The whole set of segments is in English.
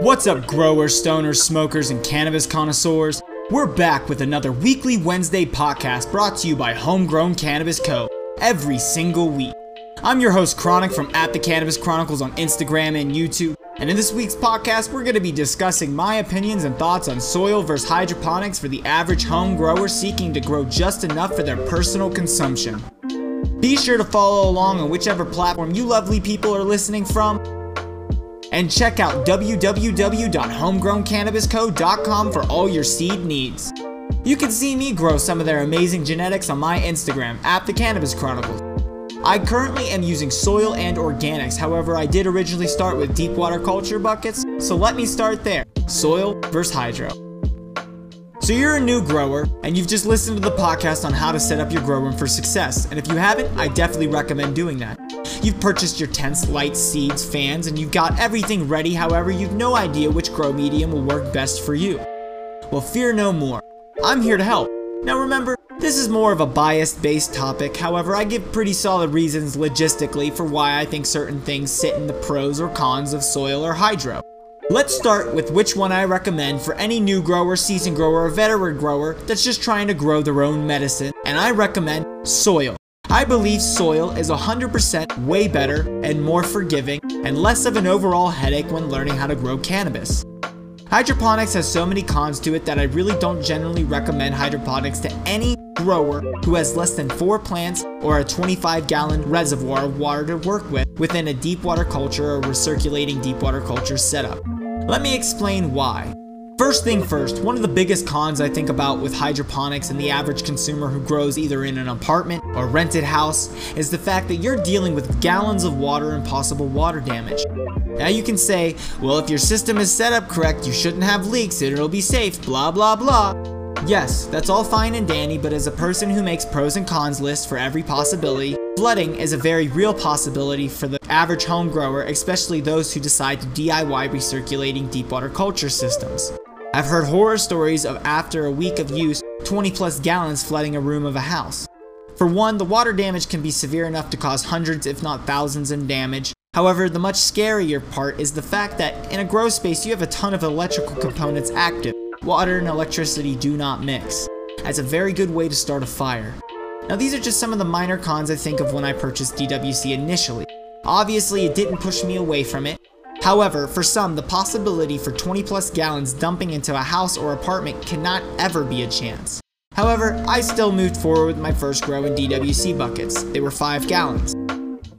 What's up, growers, stoners, smokers, and cannabis connoisseurs? We're back with another weekly Wednesday podcast brought to you by Homegrown Cannabis Co. every single week. I'm your host, Chronic from at the Cannabis Chronicles on Instagram and YouTube. And in this week's podcast, we're going to be discussing my opinions and thoughts on soil versus hydroponics for the average home grower seeking to grow just enough for their personal consumption. Be sure to follow along on whichever platform you lovely people are listening from. And check out www.homegrowncannabisco.com for all your seed needs. You can see me grow some of their amazing genetics on my Instagram, at the Cannabis Chronicles. I currently am using soil and organics, however, I did originally start with deep water culture buckets, so let me start there soil versus hydro. So you're a new grower, and you've just listened to the podcast on how to set up your grow room for success, and if you haven't, I definitely recommend doing that. You've purchased your tents, lights, seeds, fans, and you've got everything ready, however, you've no idea which grow medium will work best for you. Well, fear no more. I'm here to help. Now remember, this is more of a bias based topic, however, I give pretty solid reasons logistically for why I think certain things sit in the pros or cons of soil or hydro. Let's start with which one I recommend for any new grower, seasoned grower, or veteran grower that's just trying to grow their own medicine, and I recommend soil. I believe soil is 100% way better and more forgiving and less of an overall headache when learning how to grow cannabis. Hydroponics has so many cons to it that I really don't generally recommend hydroponics to any grower who has less than 4 plants or a 25 gallon reservoir of water to work with within a deep water culture or recirculating deep water culture setup. Let me explain why. First thing first, one of the biggest cons I think about with hydroponics and the average consumer who grows either in an apartment or rented house is the fact that you're dealing with gallons of water and possible water damage. Now you can say, well, if your system is set up correct, you shouldn't have leaks and it'll be safe, blah blah blah. Yes, that's all fine and dandy, but as a person who makes pros and cons lists for every possibility, flooding is a very real possibility for the average home grower, especially those who decide to DIY recirculating deep water culture systems. I've heard horror stories of after a week of use, 20 plus gallons flooding a room of a house. For one, the water damage can be severe enough to cause hundreds if not thousands in damage. However, the much scarier part is the fact that in a grow space you have a ton of electrical components active, water and electricity do not mix. That's a very good way to start a fire. Now these are just some of the minor cons I think of when I purchased DWC initially. Obviously it didn't push me away from it. However, for some, the possibility for 20 plus gallons dumping into a house or apartment cannot ever be a chance. However, I still moved forward with my first grow in DWC buckets. They were 5 gallons.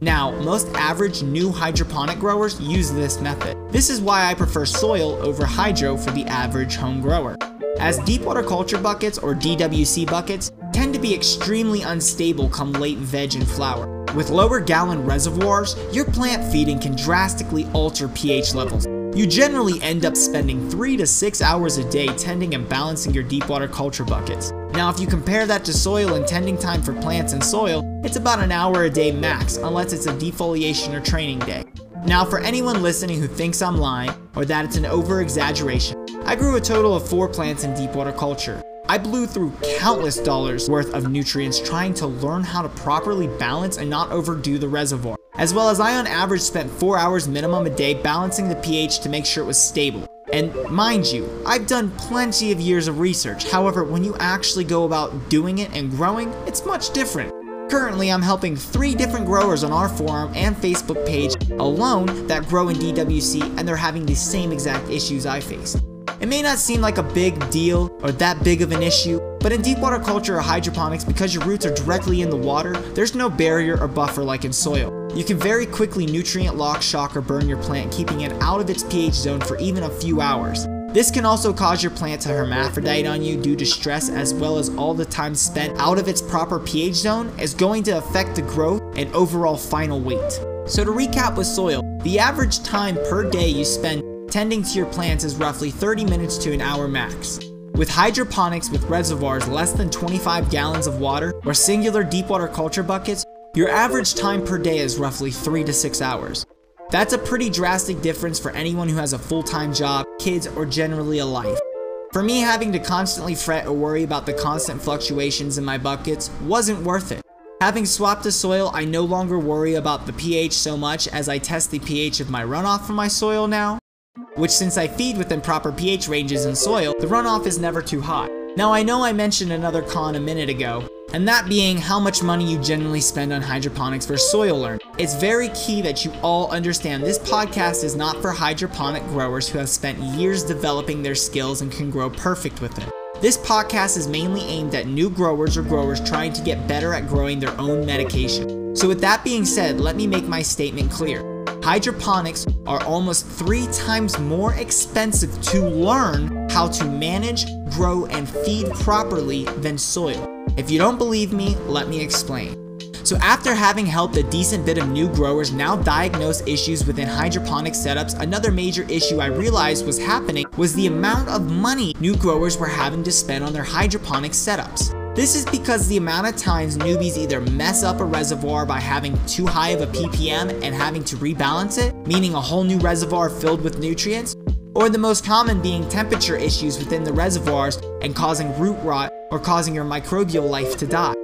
Now, most average new hydroponic growers use this method. This is why I prefer soil over hydro for the average home grower. As deep water culture buckets or DWC buckets tend to be extremely unstable come late veg and flower. With lower gallon reservoirs, your plant feeding can drastically alter pH levels. You generally end up spending 3 to 6 hours a day tending and balancing your deep water culture buckets. Now if you compare that to soil and tending time for plants and soil, it's about an hour a day max, unless it's a defoliation or training day. Now for anyone listening who thinks I'm lying, or that it's an over exaggeration, I grew a total of 4 plants in deep water culture. I blew through countless dollars worth of nutrients trying to learn how to properly balance and not overdo the reservoir. As well as I on average spent 4 hours minimum a day balancing the pH to make sure it was stable. And mind you, I've done plenty of years of research, however when you actually go about doing it and growing, it's much different. Currently, I'm helping three different growers on our forum and Facebook page alone that grow in DWC and they're having the same exact issues I faced. It may not seem like a big deal or that big of an issue, but in deep water culture or hydroponics, because your roots are directly in the water, there's no barrier or buffer like in soil. You can very quickly nutrient lock, shock, or burn your plant, keeping it out of its pH zone for even a few hours. This can also cause your plant to hermaphrodite on you due to stress as well as all the time spent out of its proper pH zone is going to affect the growth and overall final weight. So to recap with soil, the average time per day you spend tending to your plants is roughly 30 minutes to an hour max. With hydroponics with reservoirs less than 25 gallons of water or singular deep water culture buckets, your average time per day is roughly 3 to 6 hours. That's a pretty drastic difference for anyone who has a full-time job, kids, or generally a life. For me, having to constantly fret or worry about the constant fluctuations in my buckets wasn't worth it. Having swapped the soil, I no longer worry about the pH so much as I test the pH of my runoff from my soil now, which since I feed within proper pH ranges in soil, the runoff is never too high. Now I know I mentioned another con a minute ago, and that being how much money you generally spend on hydroponics for soil learning. It's very key that you all understand this podcast is not for hydroponic growers who have spent years developing their skills and can grow perfect with it. This podcast is mainly aimed at new growers or growers trying to get better at growing their own medication. So, with that being said, let me make my statement clear. Hydroponics are almost three times more expensive to learn how to manage, grow, and feed properly than soil. If you don't believe me, let me explain. So after having helped a decent bit of new growers now diagnose issues within hydroponic setups, another major issue I realized was happening was the amount of money new growers were having to spend on their hydroponic setups. This is because the amount of times newbies either mess up a reservoir by having too high of a ppm and having to rebalance it, meaning a whole new reservoir filled with nutrients, or the most common being temperature issues within the reservoirs and causing root rot or causing your microbial life to die.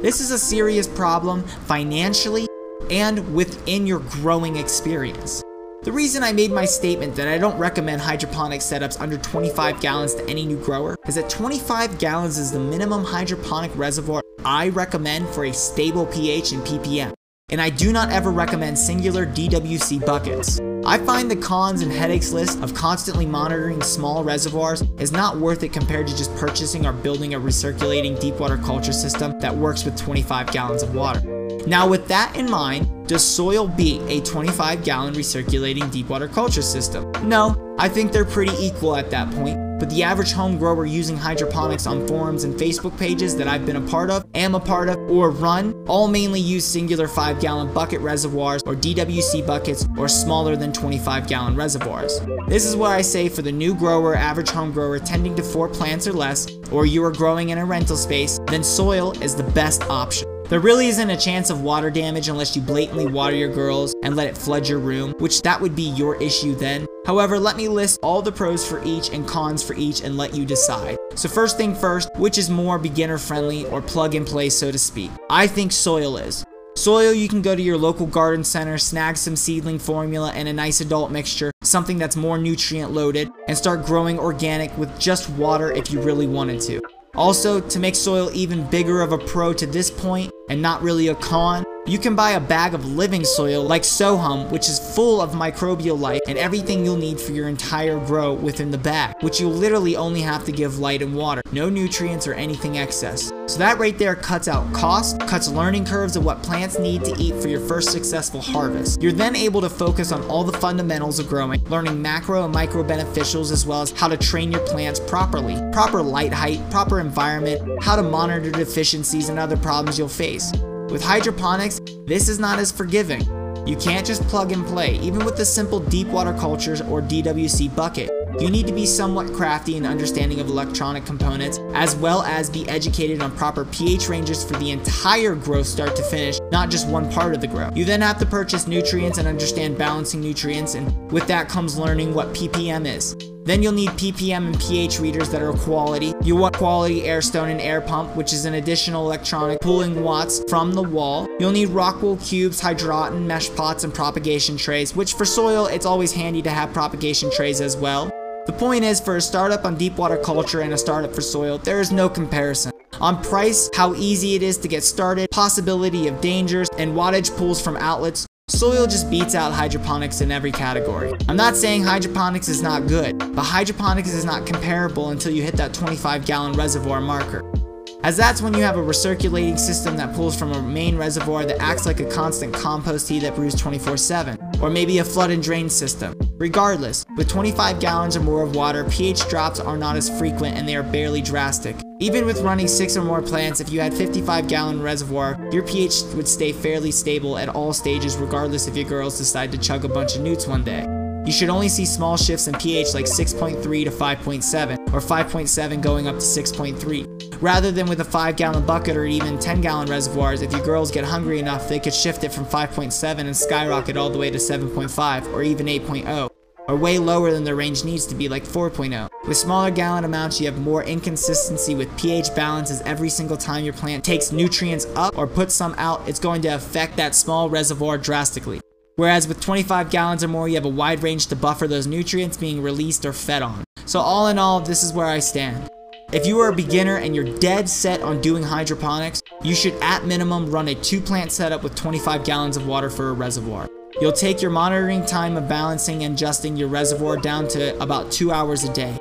This is a serious problem financially and within your growing experience. The reason I made my statement that I don't recommend hydroponic setups under 25 gallons to any new grower is that 25 gallons is the minimum hydroponic reservoir I recommend for a stable pH and ppm. And I do not ever recommend singular DWC buckets. I find the cons and headaches list of constantly monitoring small reservoirs is not worth it compared to just purchasing or building a recirculating deep water culture system that works with 25 gallons of water. Now, with that in mind, does soil beat a 25 gallon recirculating deep water culture system? No, I think they're pretty equal at that point, but the average home grower using hydroponics on forums and Facebook pages that I've been a part of, am a part of, or run all mainly use singular 5 gallon bucket reservoirs or DWC buckets or smaller than 25 gallon reservoirs. This is what I say for the new grower, average home grower tending to 4 plants or less, or you are growing in a rental space, then soil is the best option. There really isn't a chance of water damage unless you blatantly water your girls and let it flood your room, which that would be your issue then. However, let me list all the pros for each and cons for each and let you decide. So first thing first, which is more beginner friendly or plug and play so to speak? I think soil is. Soil, you can go to your local garden center, snag some seedling formula and a nice adult mixture, something that's more nutrient loaded, and start growing organic with just water if you really wanted to. Also, to make soil even bigger of a pro to this point, and not really a con, you can buy a bag of living soil like Sohum, which is full of microbial life and everything you'll need for your entire grow within the bag, which you'll literally only have to give light and water, no nutrients or anything excess. So that right there cuts out cost, cuts learning curves of what plants need to eat for your first successful harvest. You're then able to focus on all the fundamentals of growing, learning macro and micro beneficials as well as how to train your plants properly, proper light height, proper environment, how to monitor deficiencies and other problems you'll face. With hydroponics, this is not as forgiving. You can't just plug and play, even with the simple deep water cultures or DWC bucket. You need to be somewhat crafty in understanding of electronic components, as well as be educated on proper pH ranges for the entire growth start to finish, not just one part of the grow. You then have to purchase nutrients and understand balancing nutrients, and with that comes learning what ppm is. Then you'll need ppm and pH readers that are quality. You want quality air stone and air pump, which is an additional electronic pulling watts from the wall. You'll need Rockwool cubes, Hydroton, mesh pots, and propagation trays, which for soil, it's always handy to have propagation trays as well. The point is, for a startup on deep water culture and a startup for soil, there is no comparison. On price, how easy it is to get started, possibility of dangers, and wattage pulls from outlets, Soil just beats out hydroponics in every category. I'm not saying hydroponics is not good, but hydroponics is not comparable until you hit that 25 gallon reservoir marker. As that's when you have a recirculating system that pulls from a main reservoir that acts like a constant compost tea that brews 24 7, or maybe a flood and drain system. Regardless, with 25 gallons or more of water, pH drops are not as frequent and they are barely drastic. Even with running 6 or more plants, if you had 55 gallon reservoir, your pH would stay fairly stable at all stages regardless if your girls decide to chug a bunch of newts one day. You should only see small shifts in pH like 6.3 to 5.7, or 5.7 going up to 6.3. Rather than with a 5 gallon bucket or even 10 gallon reservoirs, if your girls get hungry enough, they could shift it from 5.7 and skyrocket all the way to 7.5 or even 8.0 or way lower than the range needs to be like 4.0. With smaller gallon amounts, you have more inconsistency with pH balances every single time your plant takes nutrients up or puts some out, it's going to affect that small reservoir drastically. Whereas with 25 gallons or more, you have a wide range to buffer those nutrients being released or fed on. So all in all, this is where I stand. If you are a beginner and you're dead set on doing hydroponics, you should at minimum run a two plant setup with 25 gallons of water for a reservoir. You'll take your monitoring time of balancing and adjusting your reservoir down to about two hours a day.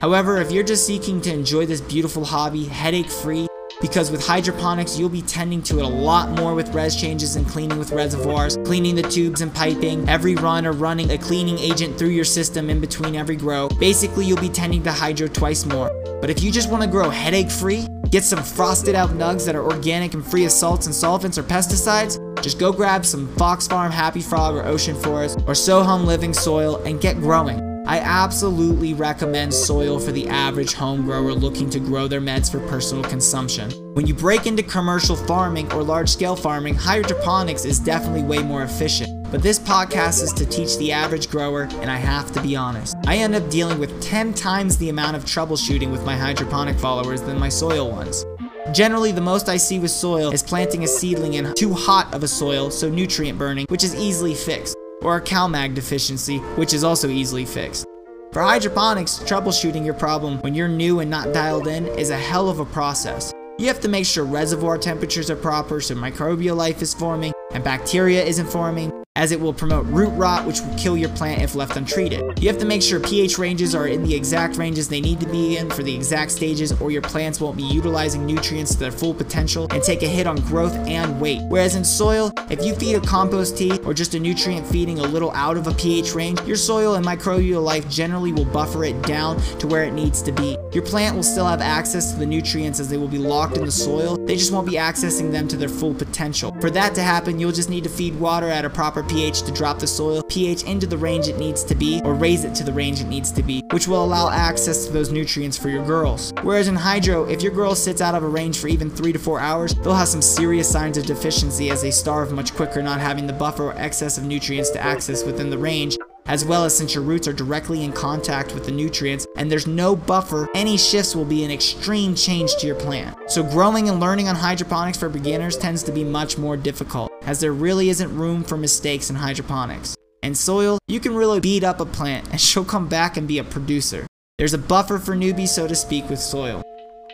However, if you're just seeking to enjoy this beautiful hobby headache free, because with hydroponics, you'll be tending to it a lot more with res changes and cleaning with reservoirs, cleaning the tubes and piping, every run or running a cleaning agent through your system in between every grow. Basically, you'll be tending to hydro twice more. But if you just want to grow headache free, get some frosted out nugs that are organic and free of salts and solvents or pesticides, just go grab some Fox Farm Happy Frog or Ocean Forest or Sohum Living soil and get growing. I absolutely recommend soil for the average home grower looking to grow their meds for personal consumption. When you break into commercial farming or large scale farming, hydroponics is definitely way more efficient. But this podcast is to teach the average grower, and I have to be honest. I end up dealing with 10 times the amount of troubleshooting with my hydroponic followers than my soil ones. Generally, the most I see with soil is planting a seedling in too hot of a soil, so nutrient burning, which is easily fixed or a CalMag deficiency, which is also easily fixed. For hydroponics, troubleshooting your problem when you're new and not dialed in is a hell of a process. You have to make sure reservoir temperatures are proper so microbial life is forming and bacteria isn't forming, as it will promote root rot, which will kill your plant if left untreated. You have to make sure pH ranges are in the exact ranges they need to be in for the exact stages, or your plants won't be utilizing nutrients to their full potential and take a hit on growth and weight. Whereas in soil, if you feed a compost tea or just a nutrient feeding a little out of a pH range, your soil and microbial life generally will buffer it down to where it needs to be. Your plant will still have access to the nutrients as they will be locked in the soil, they just won't be accessing them to their full potential. For that to happen, you'll just need to feed water at a proper pH to drop the soil pH into the range it needs to be or raise it to the range it needs to be, which will allow access to those nutrients for your girls. Whereas in hydro, if your girl sits out of a range for even 3 to 4 hours, they'll have some serious signs of deficiency as they starve much quicker not having the buffer or excess of nutrients to access within the range as well as since your roots are directly in contact with the nutrients and there's no buffer, any shifts will be an extreme change to your plant. So growing and learning on hydroponics for beginners tends to be much more difficult as there really isn't room for mistakes in hydroponics. In soil, you can really beat up a plant and she'll come back and be a producer. There's a buffer for newbies, so to speak, with soil.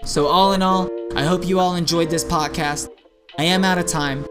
So, all in all, I hope you all enjoyed this podcast. I am out of time.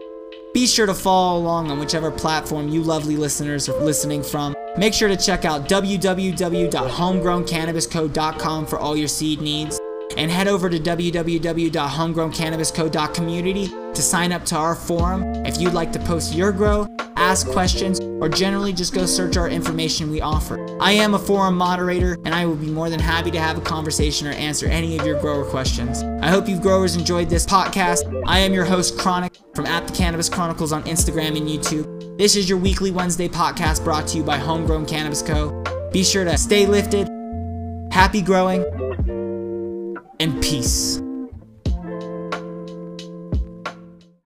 Be sure to follow along on whichever platform you lovely listeners are listening from. Make sure to check out www.homegrowncannabisco.com for all your seed needs. And head over to www.homegrowncannabisco.community to sign up to our forum if you'd like to post your grow, ask questions, or generally just go search our information we offer. I am a forum moderator and I will be more than happy to have a conversation or answer any of your grower questions. I hope you growers enjoyed this podcast. I am your host, Chronic, from at the Cannabis Chronicles on Instagram and YouTube. This is your weekly Wednesday podcast brought to you by Homegrown Cannabis Co. Be sure to stay lifted, happy growing, and peace.